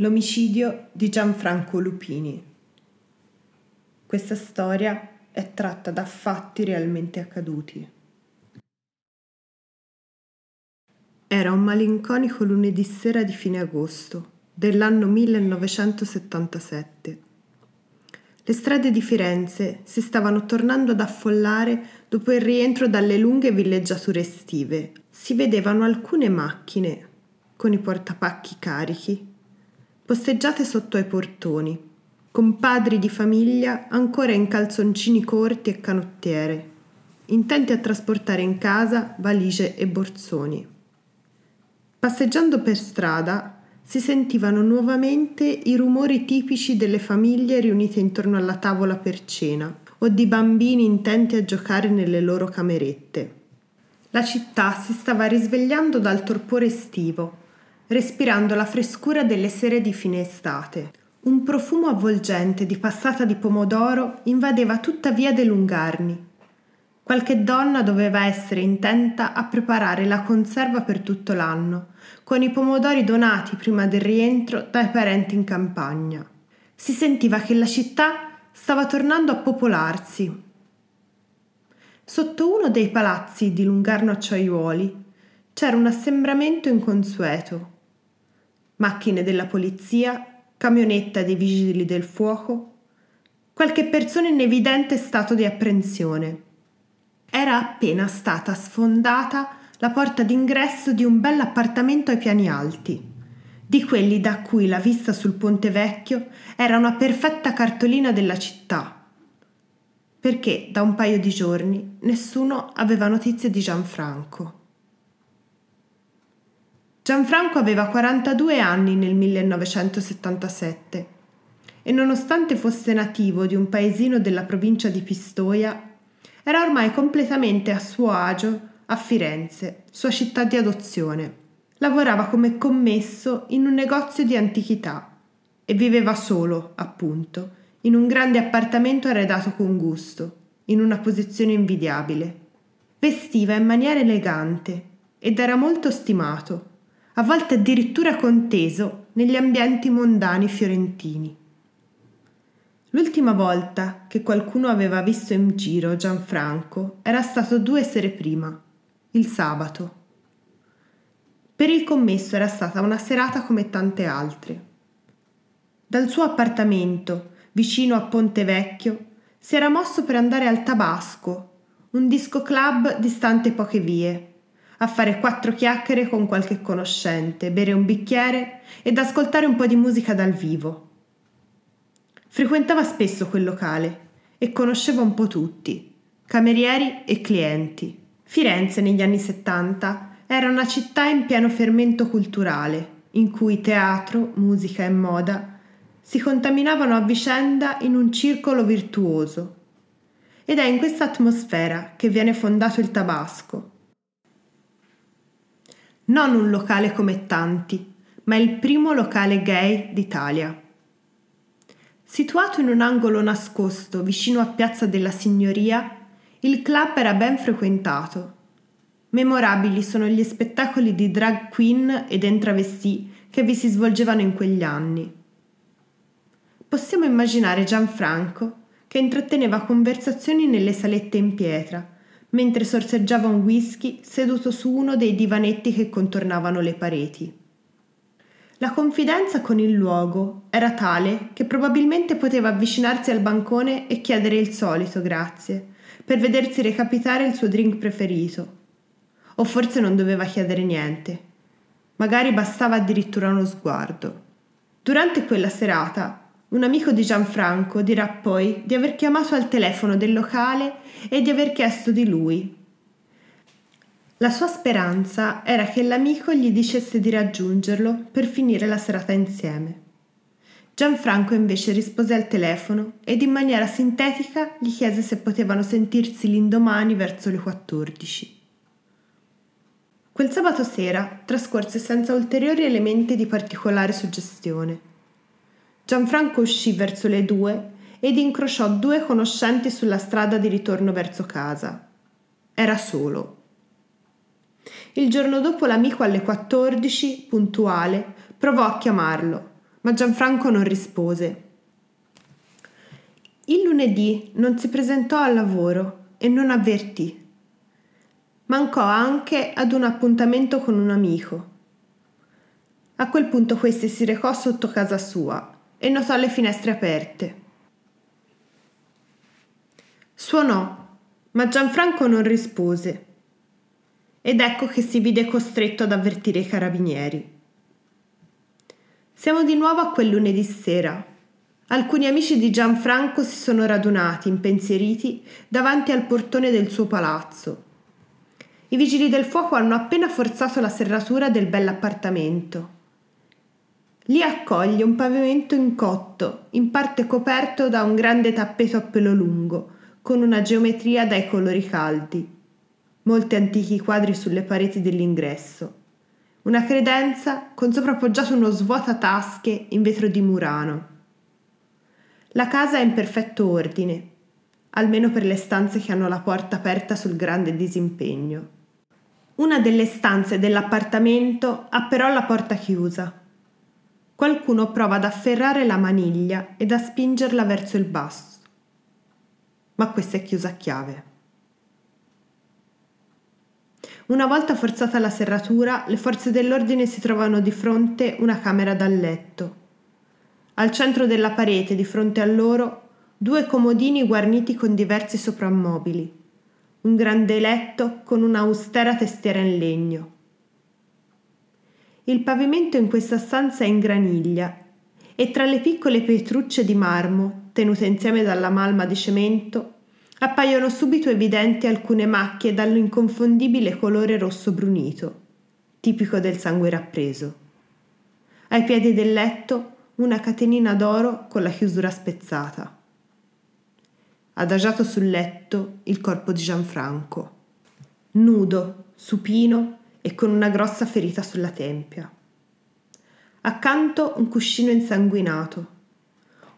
L'omicidio di Gianfranco Lupini. Questa storia è tratta da fatti realmente accaduti. Era un malinconico lunedì sera di fine agosto dell'anno 1977. Le strade di Firenze si stavano tornando ad affollare dopo il rientro dalle lunghe villeggiature estive. Si vedevano alcune macchine con i portapacchi carichi posteggiate sotto ai portoni, con padri di famiglia ancora in calzoncini corti e canottiere, intenti a trasportare in casa valigie e borsoni. Passeggiando per strada si sentivano nuovamente i rumori tipici delle famiglie riunite intorno alla tavola per cena o di bambini intenti a giocare nelle loro camerette. La città si stava risvegliando dal torpore estivo respirando la frescura delle sere di fine estate. Un profumo avvolgente di passata di pomodoro invadeva tutta via dei Lungarni. Qualche donna doveva essere intenta a preparare la conserva per tutto l'anno, con i pomodori donati prima del rientro dai parenti in campagna. Si sentiva che la città stava tornando a popolarsi. Sotto uno dei palazzi di Lungarno Acciaiuoli c'era un assembramento inconsueto macchine della polizia, camionetta dei vigili del fuoco, qualche persona in evidente stato di apprensione. Era appena stata sfondata la porta d'ingresso di un bell'appartamento ai piani alti, di quelli da cui la vista sul ponte vecchio era una perfetta cartolina della città, perché da un paio di giorni nessuno aveva notizie di Gianfranco. Gianfranco aveva 42 anni nel 1977 e nonostante fosse nativo di un paesino della provincia di Pistoia, era ormai completamente a suo agio a Firenze, sua città di adozione. Lavorava come commesso in un negozio di antichità e viveva solo, appunto, in un grande appartamento arredato con gusto, in una posizione invidiabile. Vestiva in maniera elegante ed era molto stimato a volte addirittura conteso negli ambienti mondani fiorentini. L'ultima volta che qualcuno aveva visto in giro Gianfranco era stato due sere prima, il sabato. Per il commesso era stata una serata come tante altre. Dal suo appartamento, vicino a Ponte Vecchio, si era mosso per andare al Tabasco, un disco club distante poche vie a fare quattro chiacchiere con qualche conoscente, bere un bicchiere ed ascoltare un po' di musica dal vivo. Frequentava spesso quel locale e conosceva un po' tutti, camerieri e clienti. Firenze negli anni 70 era una città in pieno fermento culturale, in cui teatro, musica e moda si contaminavano a vicenda in un circolo virtuoso. Ed è in questa atmosfera che viene fondato il Tabasco, non un locale come tanti, ma il primo locale gay d'Italia. Situato in un angolo nascosto vicino a Piazza della Signoria, il club era ben frequentato. Memorabili sono gli spettacoli di drag queen ed entravestì che vi si svolgevano in quegli anni. Possiamo immaginare Gianfranco che intratteneva conversazioni nelle salette in pietra, mentre sorseggiava un whisky seduto su uno dei divanetti che contornavano le pareti. La confidenza con il luogo era tale che probabilmente poteva avvicinarsi al bancone e chiedere il solito grazie, per vedersi recapitare il suo drink preferito. O forse non doveva chiedere niente. Magari bastava addirittura uno sguardo. Durante quella serata un amico di Gianfranco dirà poi di aver chiamato al telefono del locale e di aver chiesto di lui. La sua speranza era che l'amico gli dicesse di raggiungerlo per finire la serata insieme. Gianfranco invece rispose al telefono ed in maniera sintetica gli chiese se potevano sentirsi l'indomani verso le 14. Quel sabato sera trascorse senza ulteriori elementi di particolare suggestione. Gianfranco uscì verso le due ed incrociò due conoscenti sulla strada di ritorno verso casa. Era solo. Il giorno dopo l'amico alle 14, puntuale, provò a chiamarlo, ma Gianfranco non rispose. Il lunedì non si presentò al lavoro e non avvertì. Mancò anche ad un appuntamento con un amico. A quel punto questi si recò sotto casa sua e notò le finestre aperte. Suonò, ma Gianfranco non rispose. Ed ecco che si vide costretto ad avvertire i carabinieri. Siamo di nuovo a quel lunedì sera. Alcuni amici di Gianfranco si sono radunati, impensieriti, davanti al portone del suo palazzo. I vigili del fuoco hanno appena forzato la serratura del bell'appartamento. Lì accoglie un pavimento incotto, in parte coperto da un grande tappeto a pelo lungo, con una geometria dai colori caldi. Molti antichi quadri sulle pareti dell'ingresso. Una credenza con soprappoggiato uno svuotatasche in vetro di Murano. La casa è in perfetto ordine, almeno per le stanze che hanno la porta aperta sul grande disimpegno. Una delle stanze dell'appartamento ha però la porta chiusa qualcuno prova ad afferrare la maniglia e a spingerla verso il basso. Ma questa è chiusa a chiave. Una volta forzata la serratura, le forze dell'ordine si trovano di fronte una camera da letto. Al centro della parete, di fronte a loro, due comodini guarniti con diversi soprammobili, un grande letto con un'austera testiera in legno il pavimento in questa stanza è in graniglia e tra le piccole pietrucce di marmo, tenute insieme dalla malma di cemento, appaiono subito evidenti alcune macchie dall'inconfondibile colore rosso brunito, tipico del sangue rappreso. Ai piedi del letto una catenina d'oro con la chiusura spezzata. Adagiato sul letto il corpo di Gianfranco, nudo, supino e con una grossa ferita sulla tempia. Accanto un cuscino insanguinato,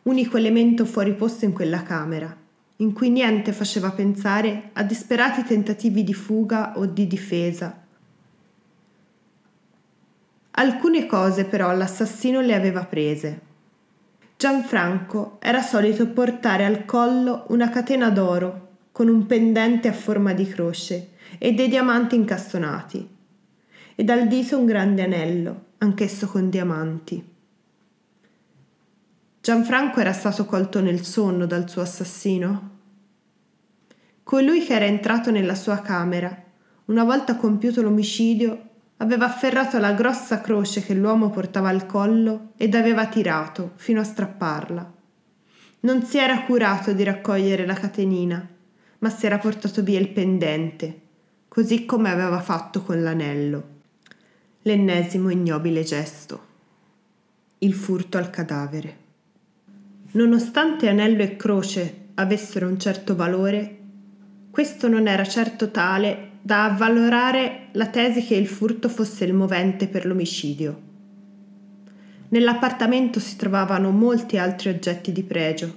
unico elemento fuori posto in quella camera, in cui niente faceva pensare a disperati tentativi di fuga o di difesa. Alcune cose però l'assassino le aveva prese. Gianfranco era solito portare al collo una catena d'oro con un pendente a forma di croce e dei diamanti incastonati e dal dito un grande anello, anch'esso con diamanti. Gianfranco era stato colto nel sonno dal suo assassino? Colui che era entrato nella sua camera, una volta compiuto l'omicidio, aveva afferrato la grossa croce che l'uomo portava al collo ed aveva tirato fino a strapparla. Non si era curato di raccogliere la catenina, ma si era portato via il pendente, così come aveva fatto con l'anello l'ennesimo ignobile gesto, il furto al cadavere. Nonostante anello e croce avessero un certo valore, questo non era certo tale da avvalorare la tesi che il furto fosse il movente per l'omicidio. Nell'appartamento si trovavano molti altri oggetti di pregio,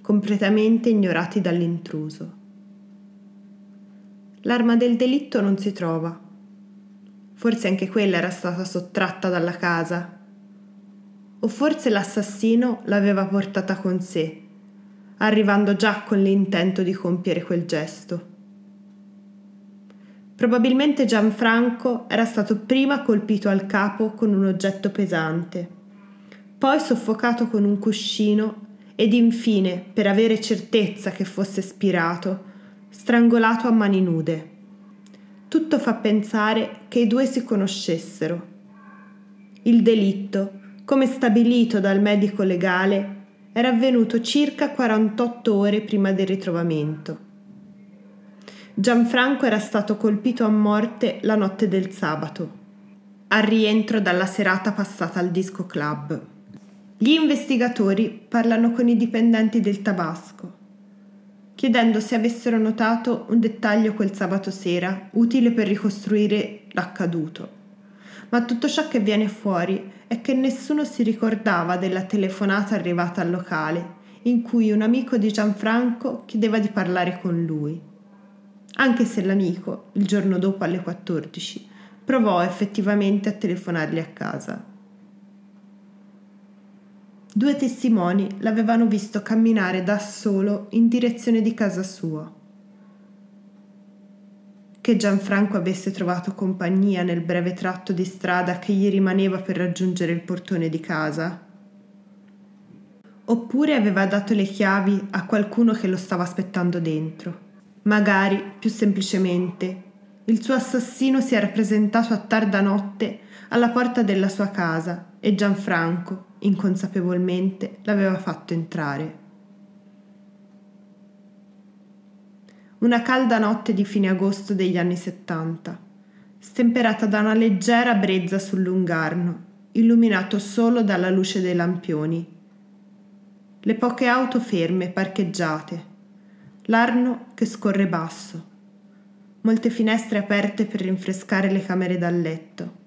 completamente ignorati dall'intruso. L'arma del delitto non si trova Forse anche quella era stata sottratta dalla casa. O forse l'assassino l'aveva portata con sé, arrivando già con l'intento di compiere quel gesto. Probabilmente Gianfranco era stato prima colpito al capo con un oggetto pesante, poi soffocato con un cuscino ed infine, per avere certezza che fosse spirato, strangolato a mani nude. Tutto fa pensare che i due si conoscessero. Il delitto, come stabilito dal medico legale, era avvenuto circa 48 ore prima del ritrovamento. Gianfranco era stato colpito a morte la notte del sabato, al rientro dalla serata passata al disco club. Gli investigatori parlano con i dipendenti del Tabasco chiedendo se avessero notato un dettaglio quel sabato sera utile per ricostruire l'accaduto. Ma tutto ciò che viene fuori è che nessuno si ricordava della telefonata arrivata al locale in cui un amico di Gianfranco chiedeva di parlare con lui. Anche se l'amico, il giorno dopo alle 14, provò effettivamente a telefonargli a casa. Due testimoni l'avevano visto camminare da solo in direzione di casa sua. Che Gianfranco avesse trovato compagnia nel breve tratto di strada che gli rimaneva per raggiungere il portone di casa? Oppure aveva dato le chiavi a qualcuno che lo stava aspettando dentro? Magari, più semplicemente, il suo assassino si era presentato a tarda notte alla porta della sua casa e Gianfranco, inconsapevolmente, l'aveva fatto entrare. Una calda notte di fine agosto degli anni settanta, stemperata da una leggera brezza sul lungarno, illuminato solo dalla luce dei lampioni. Le poche auto ferme parcheggiate l'Arno che scorre basso, molte finestre aperte per rinfrescare le camere da letto.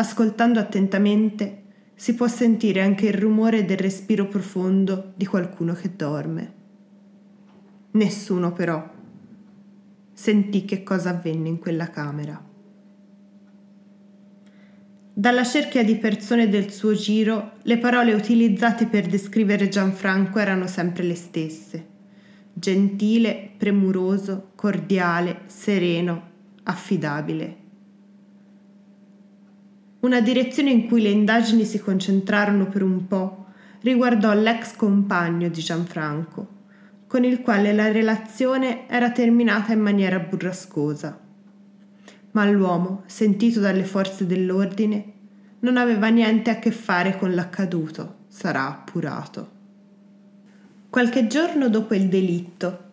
Ascoltando attentamente si può sentire anche il rumore del respiro profondo di qualcuno che dorme. Nessuno però sentì che cosa avvenne in quella camera. Dalla cerchia di persone del suo giro, le parole utilizzate per descrivere Gianfranco erano sempre le stesse gentile, premuroso, cordiale, sereno, affidabile. Una direzione in cui le indagini si concentrarono per un po' riguardò l'ex compagno di Gianfranco, con il quale la relazione era terminata in maniera burrascosa. Ma l'uomo, sentito dalle forze dell'ordine, non aveva niente a che fare con l'accaduto, sarà appurato. Qualche giorno dopo il delitto,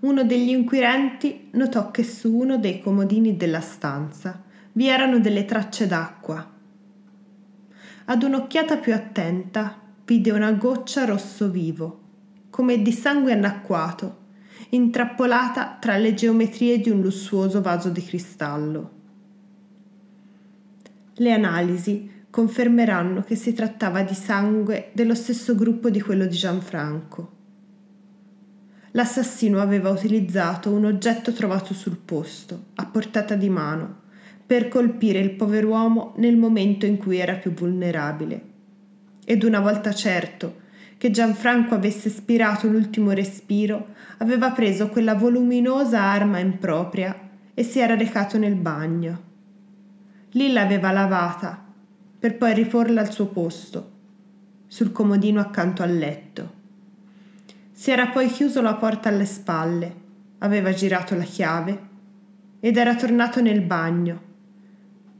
uno degli inquirenti notò che su uno dei comodini della stanza vi erano delle tracce d'acqua. Ad un'occhiata più attenta vide una goccia rosso vivo, come di sangue annacquato, intrappolata tra le geometrie di un lussuoso vaso di cristallo. Le analisi confermeranno che si trattava di sangue dello stesso gruppo di quello di Gianfranco. L'assassino aveva utilizzato un oggetto trovato sul posto, a portata di mano, per colpire il pover'uomo nel momento in cui era più vulnerabile. Ed una volta certo che Gianfranco avesse spirato l'ultimo respiro, aveva preso quella voluminosa arma impropria e si era recato nel bagno. Lì l'aveva lavata per poi riporla al suo posto, sul comodino accanto al letto. Si era poi chiuso la porta alle spalle, aveva girato la chiave ed era tornato nel bagno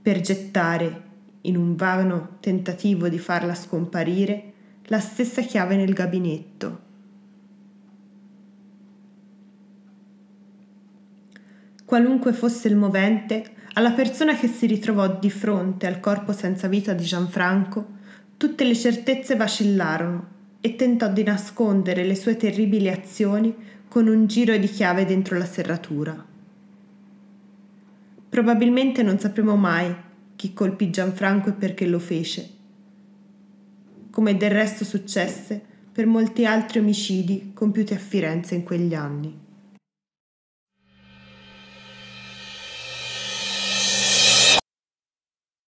per gettare, in un vano tentativo di farla scomparire, la stessa chiave nel gabinetto. Qualunque fosse il movente, alla persona che si ritrovò di fronte al corpo senza vita di Gianfranco, tutte le certezze vacillarono e tentò di nascondere le sue terribili azioni con un giro di chiave dentro la serratura. Probabilmente non sapremo mai chi colpì Gianfranco e perché lo fece, come del resto successe per molti altri omicidi compiuti a Firenze in quegli anni.